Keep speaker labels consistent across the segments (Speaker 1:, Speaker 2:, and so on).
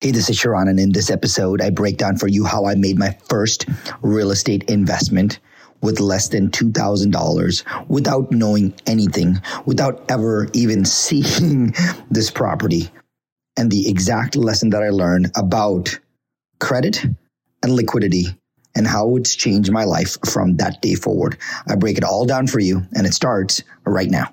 Speaker 1: Hey, this is Sharran, and in this episode, I break down for you how I made my first real estate investment with less than $2,000 without knowing anything, without ever even seeing this property, and the exact lesson that I learned about credit and liquidity and how it's changed my life from that day forward. I break it all down for you, and it starts right now.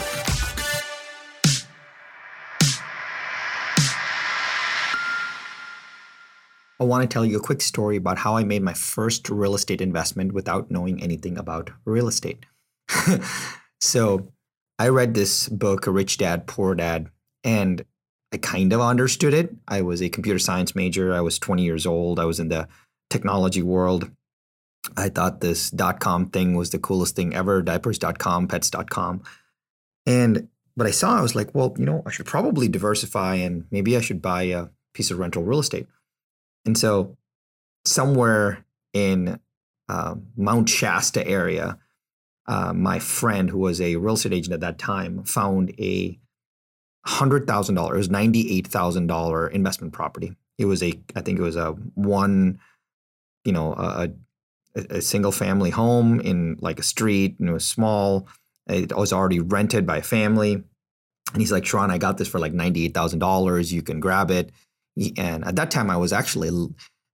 Speaker 2: I want to tell you a quick story about how I made my first real estate investment without knowing anything about real estate. so, I read this book, Rich Dad, Poor Dad, and I kind of understood it. I was a computer science major. I was 20 years old. I was in the technology world. I thought this dot com thing was the coolest thing ever diapers.com, pets.com. And but I saw, I was like, well, you know, I should probably diversify and maybe I should buy a piece of rental real estate. And so, somewhere in uh, Mount Shasta area, uh, my friend, who was a real estate agent at that time, found a hundred thousand dollars, ninety-eight thousand dollar investment property. It was a, I think it was a one, you know, a, a single family home in like a street, and it was small. It was already rented by a family. And he's like, Sharran, I got this for like ninety-eight thousand dollars. You can grab it and at that time I was actually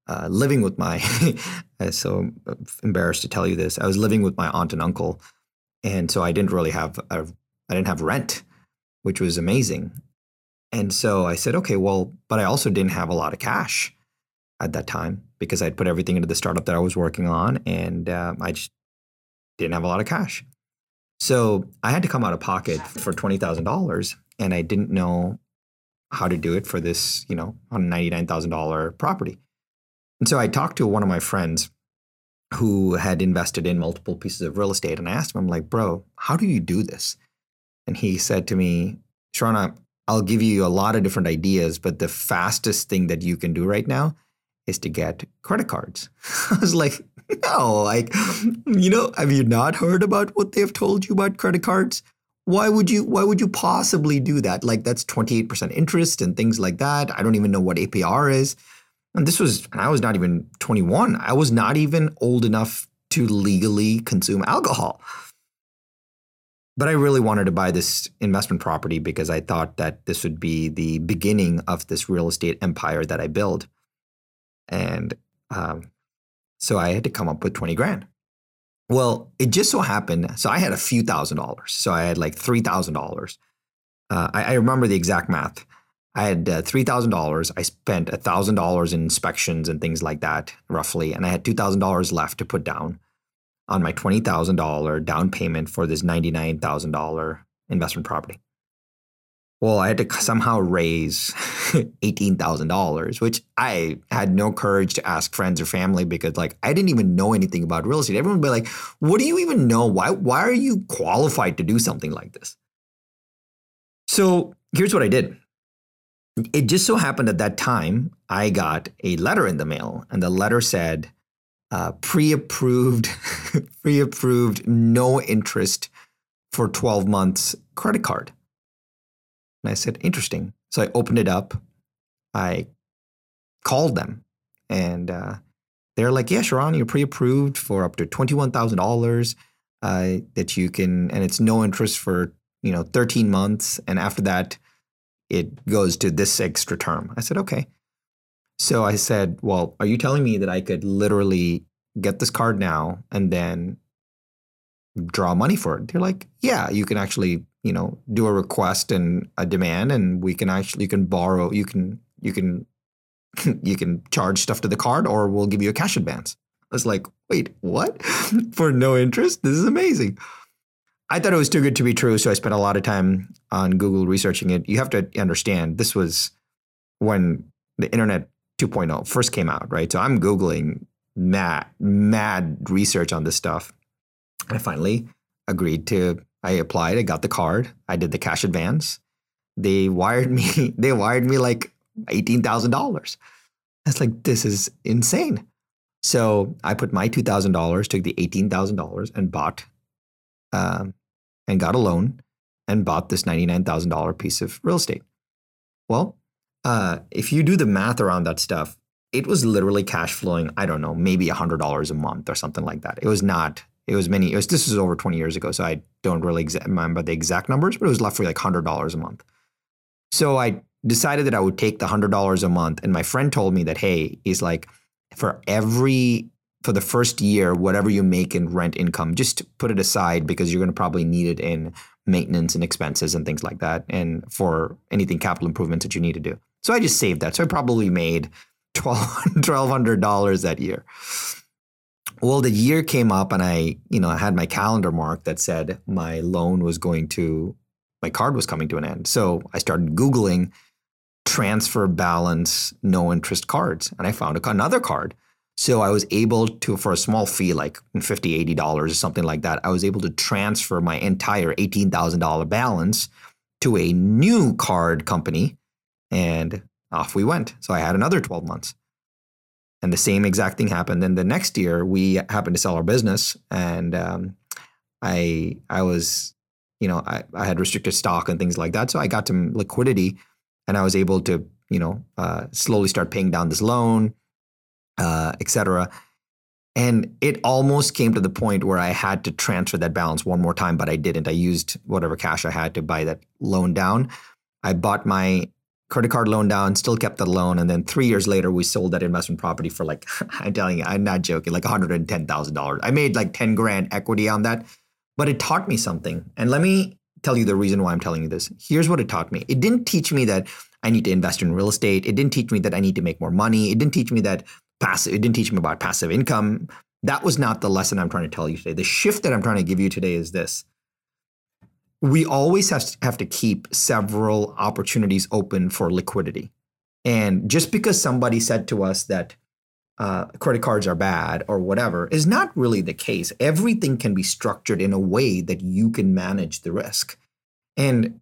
Speaker 2: uh, living with my so embarrassed to tell you this. I was living with my aunt and uncle and so I didn't really have I didn't have rent which was amazing. And so I said okay well but I also didn't have a lot of cash at that time because I'd put everything into the startup that I was working on and uh, I just didn't have a lot of cash. So I had to come out of pocket for $20,000 and I didn't know how to do it for this, you know, $199,000 property. And so I talked to one of my friends who had invested in multiple pieces of real estate. And I asked him, I'm like, bro, how do you do this? And he said to me, Sharran, I'll give you a lot of different ideas, but the fastest thing that you can do right now is to get credit cards. I was like, no, like, you know, have you not heard about what they've told you about credit cards? Why would you why would you possibly do that? Like that's 28% interest and things like that. I don't even know what apr is. And this was i was not even 21 i was not even old enough to legally consume alcohol. But i really wanted to buy this investment property because i thought that this would be the beginning of this real estate empire that i build. And um, so i had to come up with 20 grand well, it just so happened. So I had a few thousand dollars. So I had like three thousand uh, dollars. I, remember the exact math. I had uh, three thousand dollars. I spent a thousand dollars in inspections and things like that, roughly, and I had two thousand dollars left to put down on my twenty thousand dollar down payment for this ninety nine thousand dollar investment property. Well, I had to somehow raise $18,000, which I had no courage to ask friends or family because like I didn't even know anything about real estate. Everyone would be like, "What do you even know? Why why are you qualified to do something like this?" So, here's what I did. It just so happened at that time I got a letter in the mail and the letter said uh, pre-approved pre-approved no interest for 12 months credit card. And I said, interesting. So I opened it up. I called them and uh, they're like, yeah, Sharran, you're pre approved for up to $21,000 uh, that you can, and it's no interest for, you know, 13 months. And after that, it goes to this extra term. I said, okay. So I said, well, are you telling me that I could literally get this card now and then draw money for it? They're like, yeah, you can actually you know do a request and a demand and we can actually you can borrow you can you can you can charge stuff to the card or we'll give you a cash advance i was like wait what for no interest this is amazing I thought it was too good to be true, so I spent a lot of time on Google researching it. You have to understand this was when the internet 2.0 first came out, right? So I'm googling mad mad research on this stuff. I finally agreed to I applied, I got the card, I did the cash advance. They wired me they wired me like $18,000. That's like this is insane. So I put my $2,000, took the $18,000 and bought um, and got a loan and bought this $99,000 piece of real estate. Well, uh, if you do the math around that stuff, it was literally cash flowing, I don't know, maybe $100 a month or something like that. It was not, it was many, it was, this was over 20 years ago. So I don't really exa- remember the exact numbers, but it was roughly like $100 a month. So I decided that I would take the $100 a month. And my friend told me that, hey, he's like, for every for the first year, whatever you make in rent income, just put it aside because you're going to probably need it in maintenance and expenses and things like that, and for anything capital improvements that you need to do. So I just saved that. So I probably made $1,200 that year. Well, the year came up and I, you know, I had my calendar marked that said my loan was going to, my card was coming to an end. So I started Googling transfer balance, no interest cards. And I found another card. So I was able to, for a small fee, like $50, $80 or something like that, I was able to transfer my entire $18,000 balance to a new card company. And off we went. So I had another 12 months. And the same exact thing happened. Then the next year, we happened to sell our business. And um, I, I was, you know, I, I had restricted stock and things like that. So I got some liquidity and I was able to, you know, uh, slowly start paying down this loan, uh, etc. And it almost came to the point where I had to transfer that balance one more time, but I didn't. I used whatever cash I had to buy that loan down. I bought my credit card loan down, still kept the loan, and then three years later, we sold that investment property for like I'm telling you, I'm not joking, like one hundred and ten thousand dollars. I made like ten grand equity on that, but it taught me something. And let me tell you the reason why I'm telling you this. Here's what it taught me. It didn't teach me that I need to invest in real estate. It didn't teach me that I need to make more money. It didn't teach me that passive, it didn't teach me about passive income. That was not the lesson I'm trying to tell you today. The shift that I'm trying to give you today is this. We always have to, have to keep several opportunities open for liquidity. And just because somebody said to us that uh, credit cards are bad or whatever is not really the case. Everything can be structured in a way that you can manage the risk. And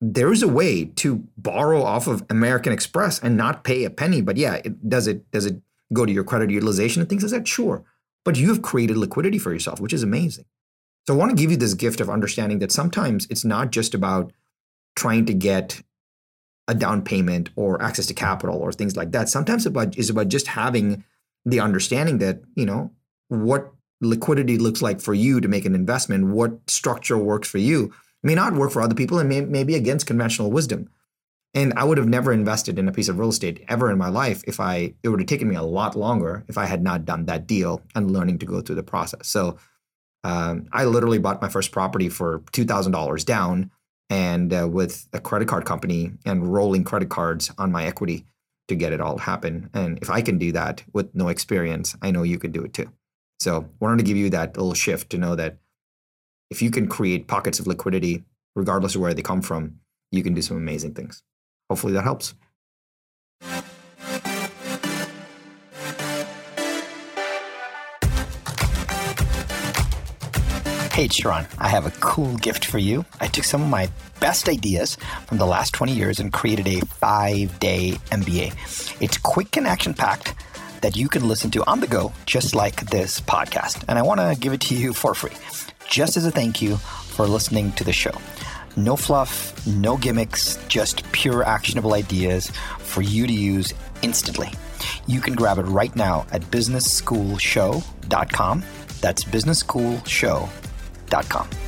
Speaker 2: there is a way to borrow off of American Express and not pay a penny. But yeah, it, does it does it go to your credit utilization and things like that? Sure. But you have created liquidity for yourself, which is amazing. So I want to give you this gift of understanding that sometimes it's not just about trying to get a down payment or access to capital or things like that. Sometimes about is about just having the understanding that, you know, what liquidity looks like for you to make an investment, what structure works for you may not work for other people and may, may be against conventional wisdom. And I would have never invested in a piece of real estate ever in my life if I it would have taken me a lot longer if I had not done that deal and learning to go through the process. So um, I literally bought my first property for two thousand dollars down and uh, with a credit card company and rolling credit cards on my equity to get it all happen. And if I can do that with no experience, I know you can do it too. So wanted to give you that little shift to know that if you can create pockets of liquidity, regardless of where they come from, you can do some amazing things. Hopefully that helps.
Speaker 1: Hey, Sharran, I have a cool gift for you. I took some of my best ideas from the last 20 years and created a five day MBA. It's quick and action packed that you can listen to on the go, just like this podcast. And I want to give it to you for free, just as a thank you for listening to the show. No fluff, no gimmicks, just pure actionable ideas for you to use instantly. You can grab it right now at businessschoolshow.com. That's businessschoolshow.com. Dot com.